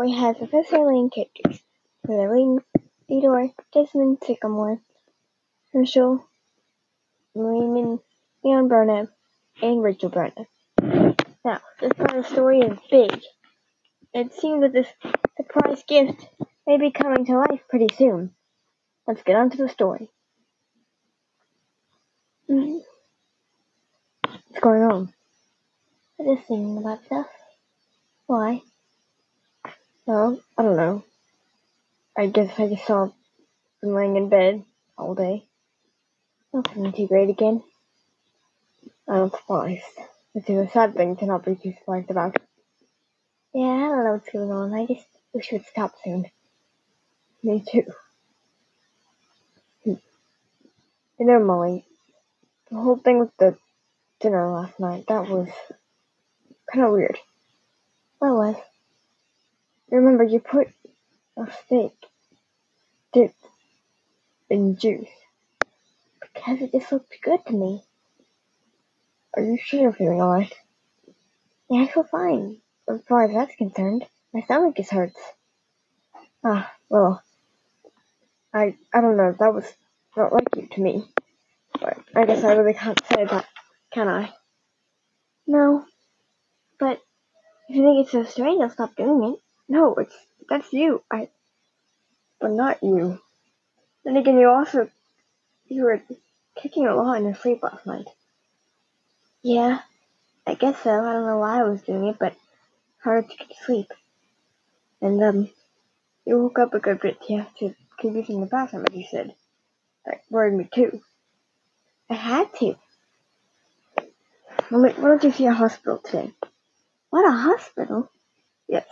Story has Professor Layton characters the Theodore, Desmond Sycamore, Hershel, Raymond, Leon Burnham, and Rachel Burnham. Now, this part of the story is big. It seems that this surprise gift may be coming to life pretty soon. Let's get on to the story. What's going on? I'm just thinking about stuff. Why? Well, I don't know. I guess I just saw been laying in bed all day. Nothing too great again. I'm surprised. Which is a sad thing to not be too surprised about. Yeah, I don't know what's going on. I just wish it would stop soon. Me too. You know, Molly, the whole thing with the dinner last night, that was kind of weird. What was? Remember, you put a steak dipped in juice because it just looked good to me. Are you sure you're feeling alright? Yeah, I feel fine. As far as that's concerned, my stomach just hurts. Ah, well, I I don't know. That was not like you to me, but I guess I really can't say that, can I? No, but if you think it's so strange, I'll stop doing it. No, it's that's you. I, but not you. Then again, you also you were kicking a lot in your sleep last night. Yeah, I guess so. I don't know why I was doing it, but hard to get to sleep. And um, you woke up a good bit. Have to keep using the bathroom, as you said. That worried me too. I had to. Well, why don't you see a hospital today? What a hospital? Yes.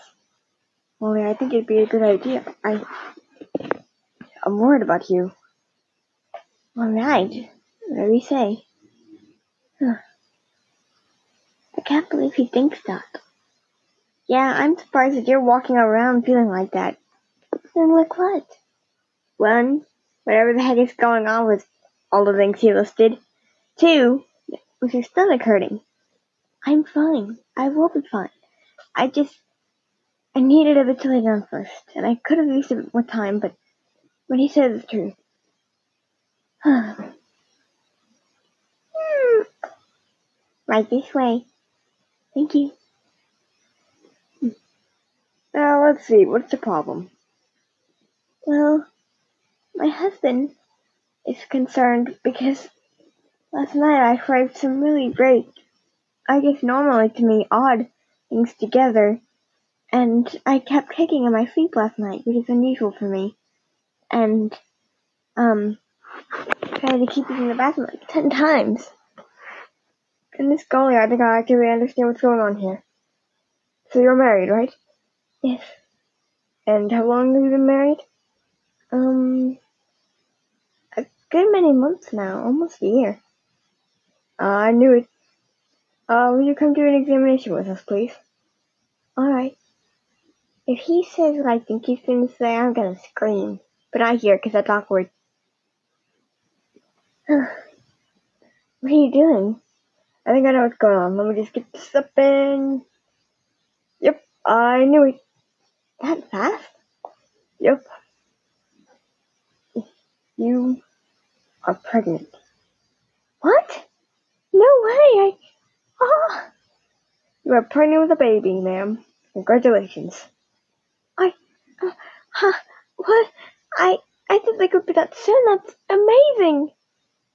Only I think it'd be a good idea. I, I'm worried about you. All right. Whatever you say. Huh. I can't believe he thinks that. Yeah, I'm surprised that you're walking around feeling like that. Then like what? One, whatever the heck is going on with all the things he listed. Two, with your stomach hurting. I'm fine. I will be fine. I just, I needed a bit to lay down first, and I could have used a bit more time, but when he said is true. Hmm. right this way. Thank you. Now let's see, what's the problem? Well, my husband is concerned because last night I fried some really great, I guess normally to me odd things together, and I kept kicking in my sleep last night, which is unusual for me, and um, I had to keep using the bathroom like ten times. And this golly, I think I actually understand what's going on here. So you're married, right? Yes. And how long have you been married? Um, a good many months now, almost a year. Uh, I knew it. Uh, will you come do an examination with us, please? Alright. If he says what I think he's to say, I'm to scream. But I hear because that's awkward. what are you doing? I think I know what's going on. Let me just get this up and... Yep, I knew it. That fast? Yep. You are pregnant. What? No way! I. Oh! You are pregnant with a baby, ma'am. Congratulations. Uh, huh, what? I. I think it would be that soon. That's amazing!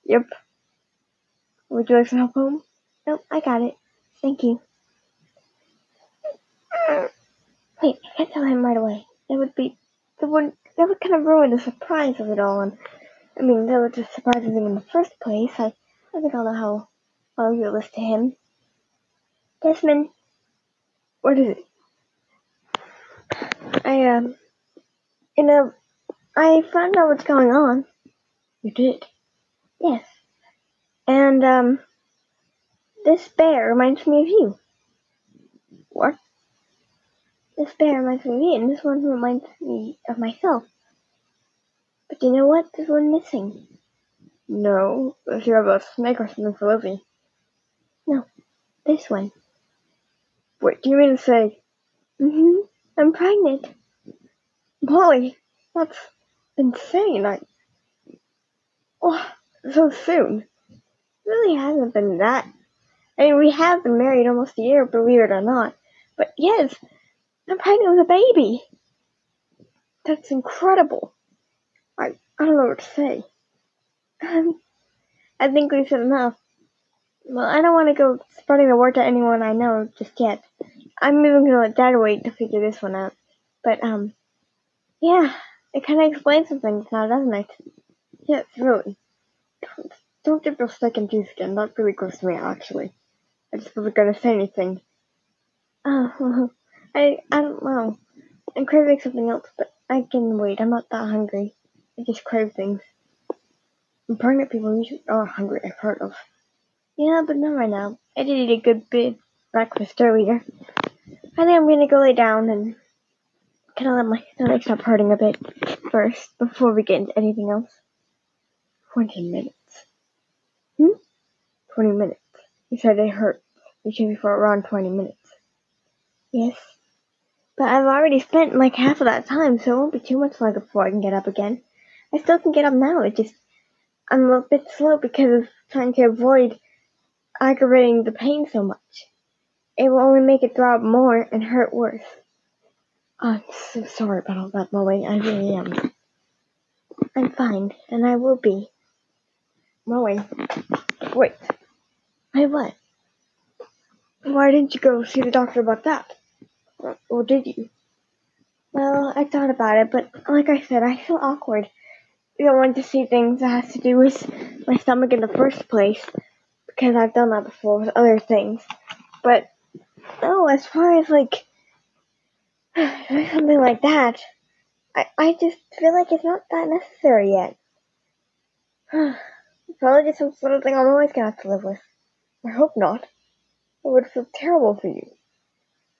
Yep. Would you like some help home? Nope, I got it. Thank you. Wait, I can't tell him right away. That would be. That would. That would kind of ruin the surprise of it all. And I mean, that was just surprising him in the first place. I. I think I'll know how. I'll reveal this to him. Desmond. What is it? I um. You know, I found out what's going on. You did. Yes. And um. This bear reminds me of you. What? This bear reminds me of you, and this one reminds me of myself. But you know what? There's one missing. No, if you have a snake or something for Lizzie. No, this one. Wait, do you mean to say? Mm-hmm. I'm pregnant. Molly, that's insane. I. Oh, so soon. It really hasn't been that. I mean, we have been married almost a year, believe it or not. But yes, I'm pregnant with a baby. That's incredible. I I don't know what to say. Um, I think we've said enough. Well, I don't want to go spreading the word to anyone I know just yet. I'm even gonna let Dad wait to figure this one out. But um, yeah, it kind of explains some things now, doesn't it? Yes, really. Don't, don't get real stuck in juice again. That really grosses me out, actually. I just wasn't gonna say anything. Oh, I I don't know. I'm craving something else, but I can wait. I'm not that hungry. I just crave things. And pregnant people usually are hungry. I've heard of. Yeah, but not right now. I did eat a good bit breakfast earlier. I think I'm gonna go lay down and kind of let my stomach stop hurting a bit first before we get into anything else. Twenty minutes. Hmm? Twenty minutes. You said it hurt. You came me for around twenty minutes. Yes. But I've already spent like half of that time, so it won't be too much longer before I can get up again. I still can get up now, it just I'm a little bit slow because of trying to avoid aggravating the pain so much. It will only make it throb more and hurt worse. I'm so sorry about all that, Molly. I really am. I'm fine, and I will be. Molly, wait. Hey, what? Why didn't you go see the doctor about that? Or, or did you? Well, I thought about it, but like I said, I feel awkward. I don't want to see things that has to do with my stomach in the first place, because I've done that before with other things. But no, as far as like something like that, I I just feel like it's not that necessary yet. Probably just some sort of thing I'm always gonna have to live with. I hope not. It would feel terrible for you.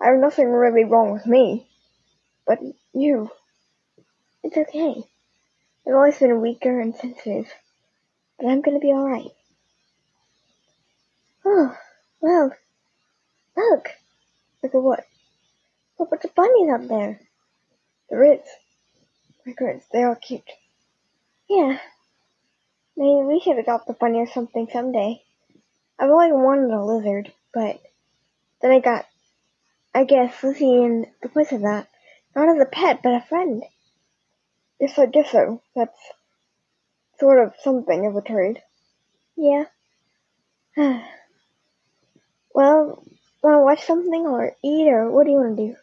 I have nothing really wrong with me, but you. It's okay. I've always been weaker and sensitive, but I'm gonna be alright. Oh, well, look. Look at what? Look, bunch of bunnies up there. There is. My goodness, they are all cute. Yeah. Maybe we should adopt a bunny or something someday. I've always wanted a lizard, but then I got, I guess, Lizzie in the place of that. Not as a pet, but a friend. Yes, I guess so. That's sort of something of a trade. Yeah. well, wanna watch something or eat or what do you wanna do?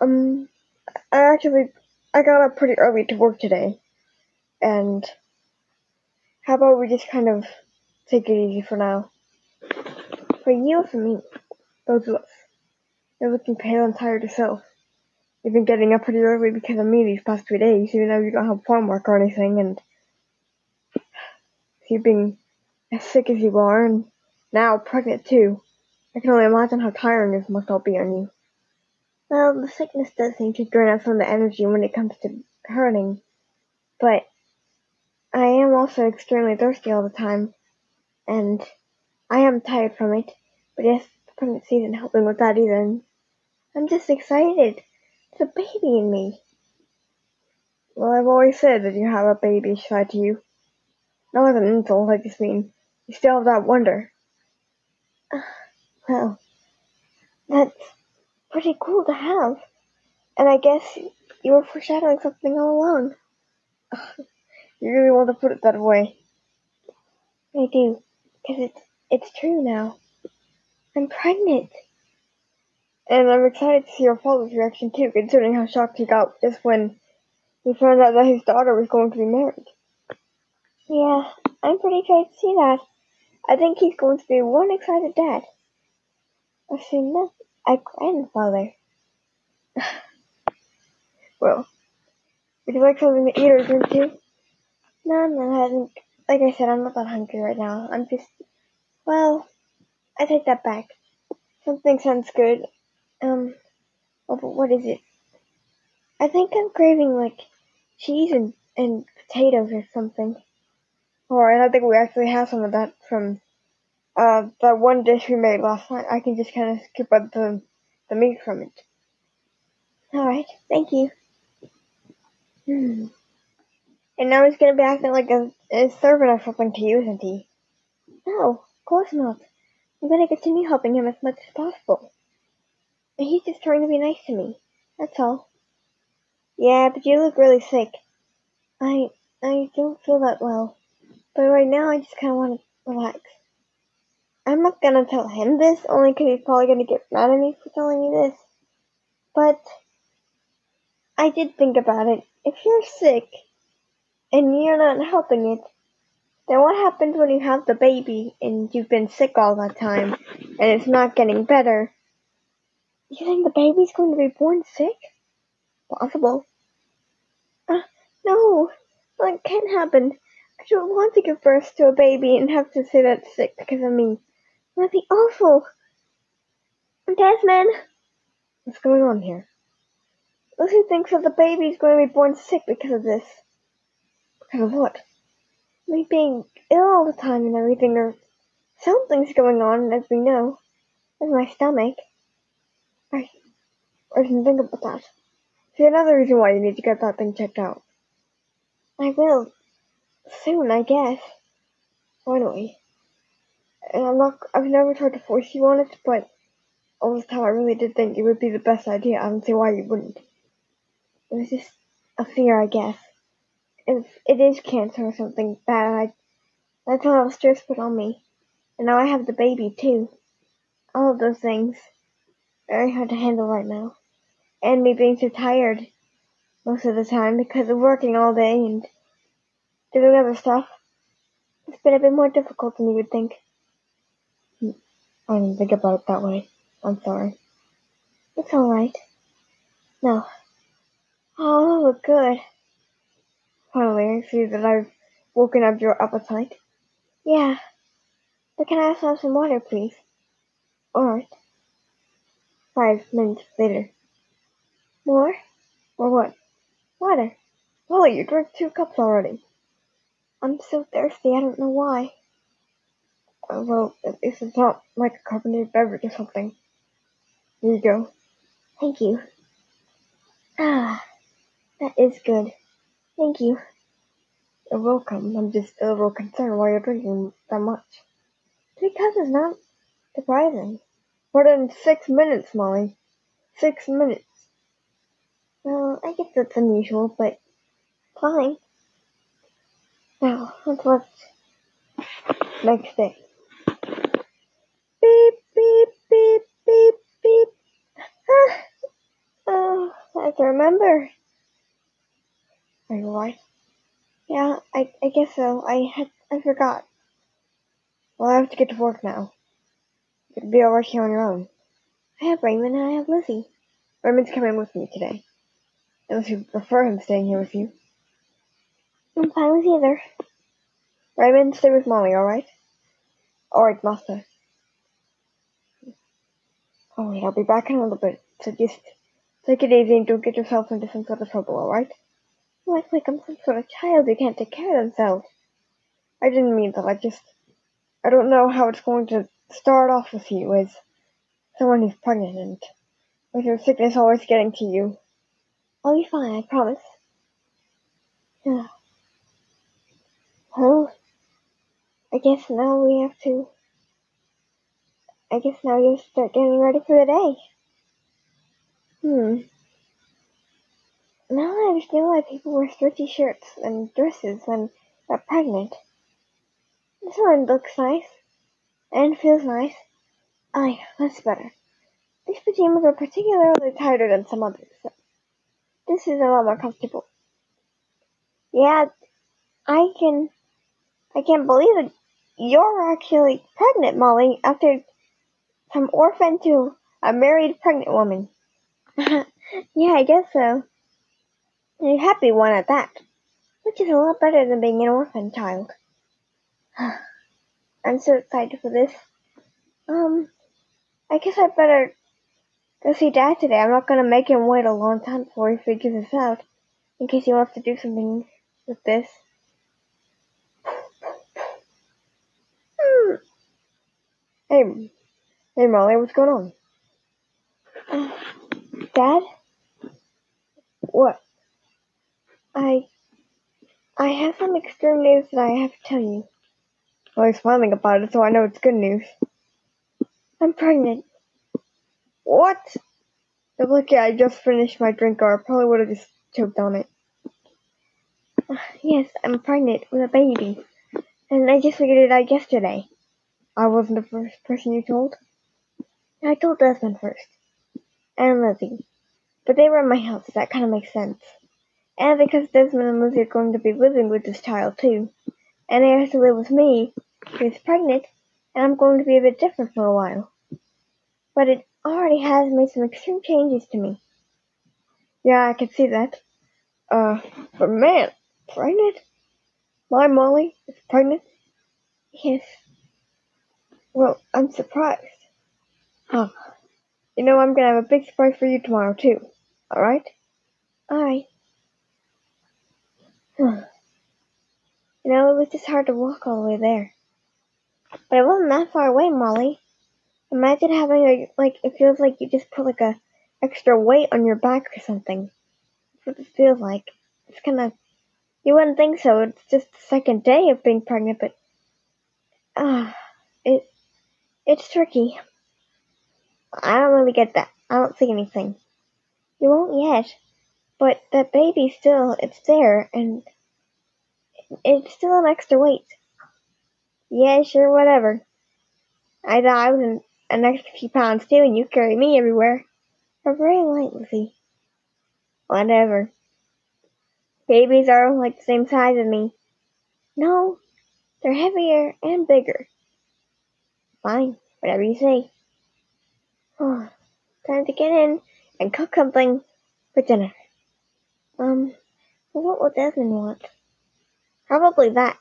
Um, I actually, I got up pretty early to work today. And how about we just kind of take it easy for now? For you or for me? Both of us. You're looking pale and tired yourself. You've been getting up pretty early because of me these past few days, even though you don't have farm work or anything, and you've been as sick as you are, and now pregnant too. I can only imagine how tiring this must all be on you. Well, the sickness does seem to drain out some of the energy when it comes to hurting, but I am also extremely thirsty all the time, and I am tired from it, but yes, the pregnancy isn't helping with that either. I'm just excited. It's a baby in me. Well, I've always said that you have a baby side to you. Not as an insult, I just mean you still have that wonder. Ah, Well, that's pretty cool to have. And I guess you were foreshadowing something all along. you really want to put it that way. I do, because it's, it's true now. I'm pregnant. And I'm excited to see your father's reaction too, considering how shocked he got just when he found out that his daughter was going to be married. Yeah, I'm pretty excited to see that. I think he's going to be one excited dad. I've seen that a grandfather. well, would you like something to eat or drink too? No, no, I haven't. like I said, I'm not that hungry right now. I'm just, well, I take that back. Something sounds good. Um, oh, but what is it? I think I'm craving like cheese and, and potatoes or something. Alright, I don't think we actually have some of that from uh, that one dish we made last night. I can just kind of skip out the, the meat from it. Alright, thank you. Hmm. And now he's gonna be acting like a, a servant or something to you, isn't he? No, of course not. I'm gonna continue helping him as much as possible. And he's just trying to be nice to me. That's all. Yeah, but you look really sick. I I don't feel that well. But right now I just kinda wanna relax. I'm not gonna tell him this, only 'cause he's probably gonna get mad at me for telling me this. But I did think about it. If you're sick and you're not helping it, then what happens when you have the baby and you've been sick all that time and it's not getting better? You think the baby's going to be born sick? Possible. Uh, no, that can't happen. I don't want to give birth to a baby and have to say that's sick because of me. That'd be awful. Desmond! What's going on here? Lucy thinks that the baby's going to be born sick because of this. Because of what? Me being ill all the time and everything, or something's going on, as we know, with my stomach. I, I didn't think about that. See, another reason why you need to get that thing checked out. I will. Soon, I guess. Finally. And I'm not, I've never tried to force you on it, but all this time I really did think it would be the best idea. I don't see why you wouldn't. It was just a fear, I guess. If it is cancer or something bad, I, that's lot of stress put on me. And now I have the baby too. All of those things. Very hard to handle right now. And me being so tired most of the time because of working all day and doing other stuff. It's been a bit more difficult than you would think. I didn't think about it that way. I'm sorry. It's alright. No. Oh, look good. Finally, I see that I've woken up your appetite. Yeah. But can I also have some water, please? Alright. Five minutes later. More? Or what? Water. Molly, you drank two cups already. I'm so thirsty, I don't know why. Well, at least it's not like a carbonated beverage or something. Here you go. Thank you. Ah, that is good. Thank you. You're welcome. I'm just a little concerned why you're drinking that much. Three cups is not surprising. More than six minutes, Molly. Six minutes. Well, I guess that's unusual, but fine. Now, what's left? Next day. To remember. Are you alright? Yeah, I, I guess so. I had, I forgot. Well, I have to get to work now. You'll be alright here on your own. I have Raymond and I have Lizzie. Raymond's coming with me today. Unless you prefer him staying here with you. I'm fine with either. Raymond, stay with Molly, alright? Alright, master. Alright, I'll be back in a little bit, so just take it easy and don't get yourself into some sort of trouble, alright? You act like I'm some sort of child who can't take care of themselves. I didn't mean that, I just... I don't know how it's going to start off with you as someone who's pregnant and with your sickness always getting to you. I'll be fine, I promise. Yeah. Well, I guess now we have to. I guess now you start getting ready for the day. Hmm. Now I understand why people wear stretchy shirts and dresses when they're pregnant. This one looks nice. And feels nice. Aye, that's better. These pajamas are particularly tighter than some others, so this is a lot more comfortable. Yeah, I can, I can't believe. You're actually pregnant, Molly, after from orphan to a married pregnant woman. Yeah, I guess so. A happy one at that. Which is a lot better than being an orphan child. I'm so excited for this. Um, I guess I better go see Dad today. I'm not gonna make him wait a long time before he figures this out. In case he wants to do something with this. Hmm. Hey, hey Molly, what's going on? Dad? What? I I have some extreme news that I have to tell you. Well, he's smiling about it, so I know it's good news. I'm pregnant. What? If lucky I just finished my drink or I probably would have just choked on it. Ah, yes, I'm pregnant with a baby. And I just figured it out yesterday. I wasn't the first person you told? I told Desmond first. And Lizzie. But they were in my house, so that kind of makes sense. And because Desmond and Lizzie are going to be living with this child too. And they have to live with me, who's pregnant, and I'm going to be a bit different for a while. But it already has made some extreme changes to me. Yeah, I can see that. Uh, but man, pregnant? My Molly is pregnant? Yes. Well, I'm surprised. Huh. You know, I'm gonna have a big surprise for you tomorrow too. Alright? Alright. you know, it was just hard to walk all the way there. But it wasn't that far away, Molly. Imagine having a, like, it feels like you just put like a extra weight on your back or something. That's what it feels like. It's kinda, you wouldn't think so. It's just the second day of being pregnant, but, ah, uh, it, it's tricky. I don't really get that. I don't see anything. You won't yet. But that baby still, it's there, and it's still an extra weight. Yeah, sure, whatever. I thought I was an, an extra few pounds too, and you carry me everywhere. You're very light, Lizzie. Whatever. Babies are like the same size as me. No, they're heavier and bigger. Fine, whatever you say. Oh, time to get in and cook something for dinner. Um, what will Desmond want? Probably that.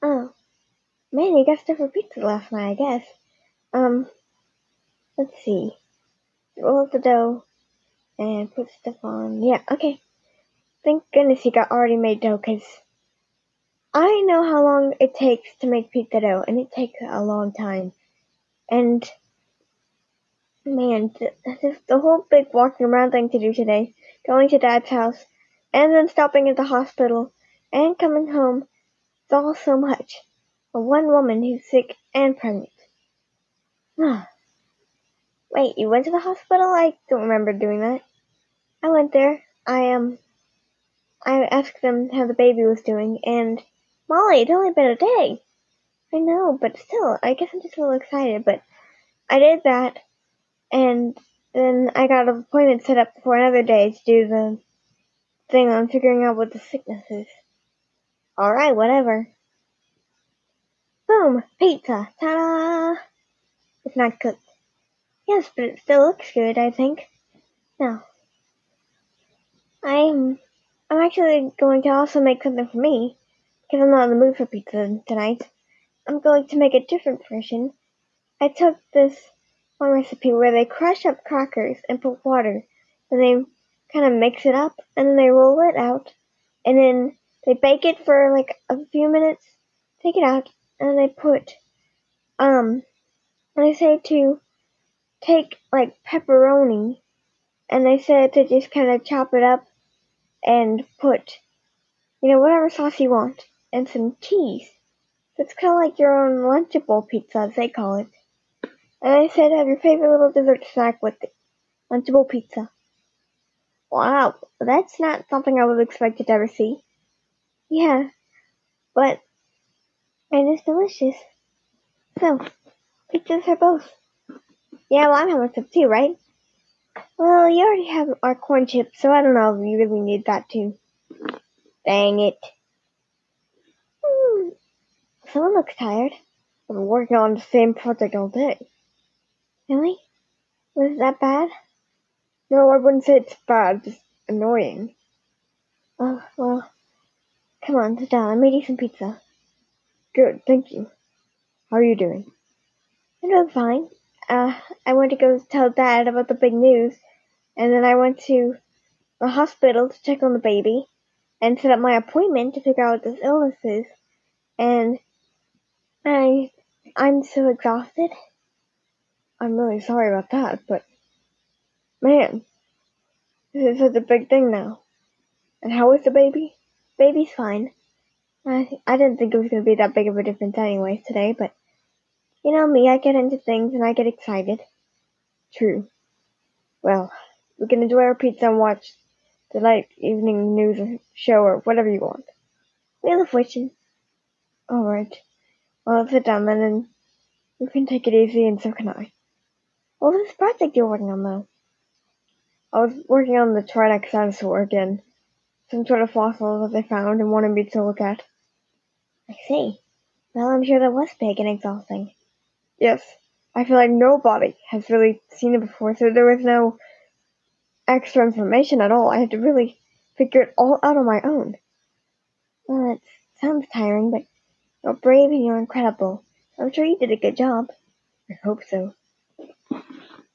Oh, man, you got stuff for pizza last night, I guess. Um, let's see. Roll up the dough and put stuff on. Yeah, okay. Thank goodness he got already made dough, cause I know how long it takes to make pizza dough, and it takes a long time. And man, the whole big walking around thing to do today, going to Dad's house, and then stopping at the hospital, and coming home, it's all so much for one woman who's sick and pregnant. Wait, you went to the hospital? I don't remember doing that. I went there. I um, I asked them how the baby was doing, and Molly, it's only been a day. I know, but still, I guess I'm just a little excited. But I did that, and then I got an appointment set up for another day to do the thing on figuring out what the sickness is. Alright, whatever. Boom! Pizza! Ta-da! It's not cooked. Yes, but it still looks good, I think. No. I'm, I'm actually going to also make something for me, because I'm not in the mood for pizza tonight. I'm going to make a different version. I took this one recipe where they crush up crackers and put water. Then they kind of mix it up and then they roll it out and then they bake it for like a few minutes, take it out, and they put, um, and they say to take like pepperoni and they said to just kind of chop it up and put, you know, whatever sauce you want and some cheese. So it's kind of like your own Lunchable pizza, as they call it. And I said have your favorite little dessert snack with it. Lunchable pizza. Wow, that's not something I was expected to ever see. Yeah, but it is delicious. So, pizzas for both. Yeah, well, I'm having some too, right? Well, you already have our corn chips, so I don't know if you really need that too. Dang it. Hmm. Someone looks tired. I've been working on the same project all day. Really? Was it that bad? No, I wouldn't say it's bad, just annoying. Oh, well, come on, sit down. I made you some pizza. Good, thank you. How are you doing? I'm doing fine. Uh, I went to go tell Dad about the big news, and then I went to the hospital to check on the baby, and set up my appointment to figure out what this illness is, and I, I'm so exhausted. I'm really sorry about that, but man, This is such a big thing now. And how is the baby? Baby's fine. I, I didn't think it was going to be that big of a difference anyways today, but you know me, I get into things and I get excited. True. Well, we can enjoy our pizza and watch the late evening news or show or whatever you want. Wheel of Fortune. Alright. Well, sit down then and you can take it easy and so can I. What was this project you're working on though? I was working on the Trinex dinosaur again. Some sort of fossil that they found and wanted me to look at. I see. Well, I'm sure that was big and exhausting. Yes. I feel like nobody has really seen it before, so there was no extra information at all. I had to really figure it all out on my own. Well, it sounds tiring, but you're brave and you're incredible. I'm sure you did a good job. I hope so.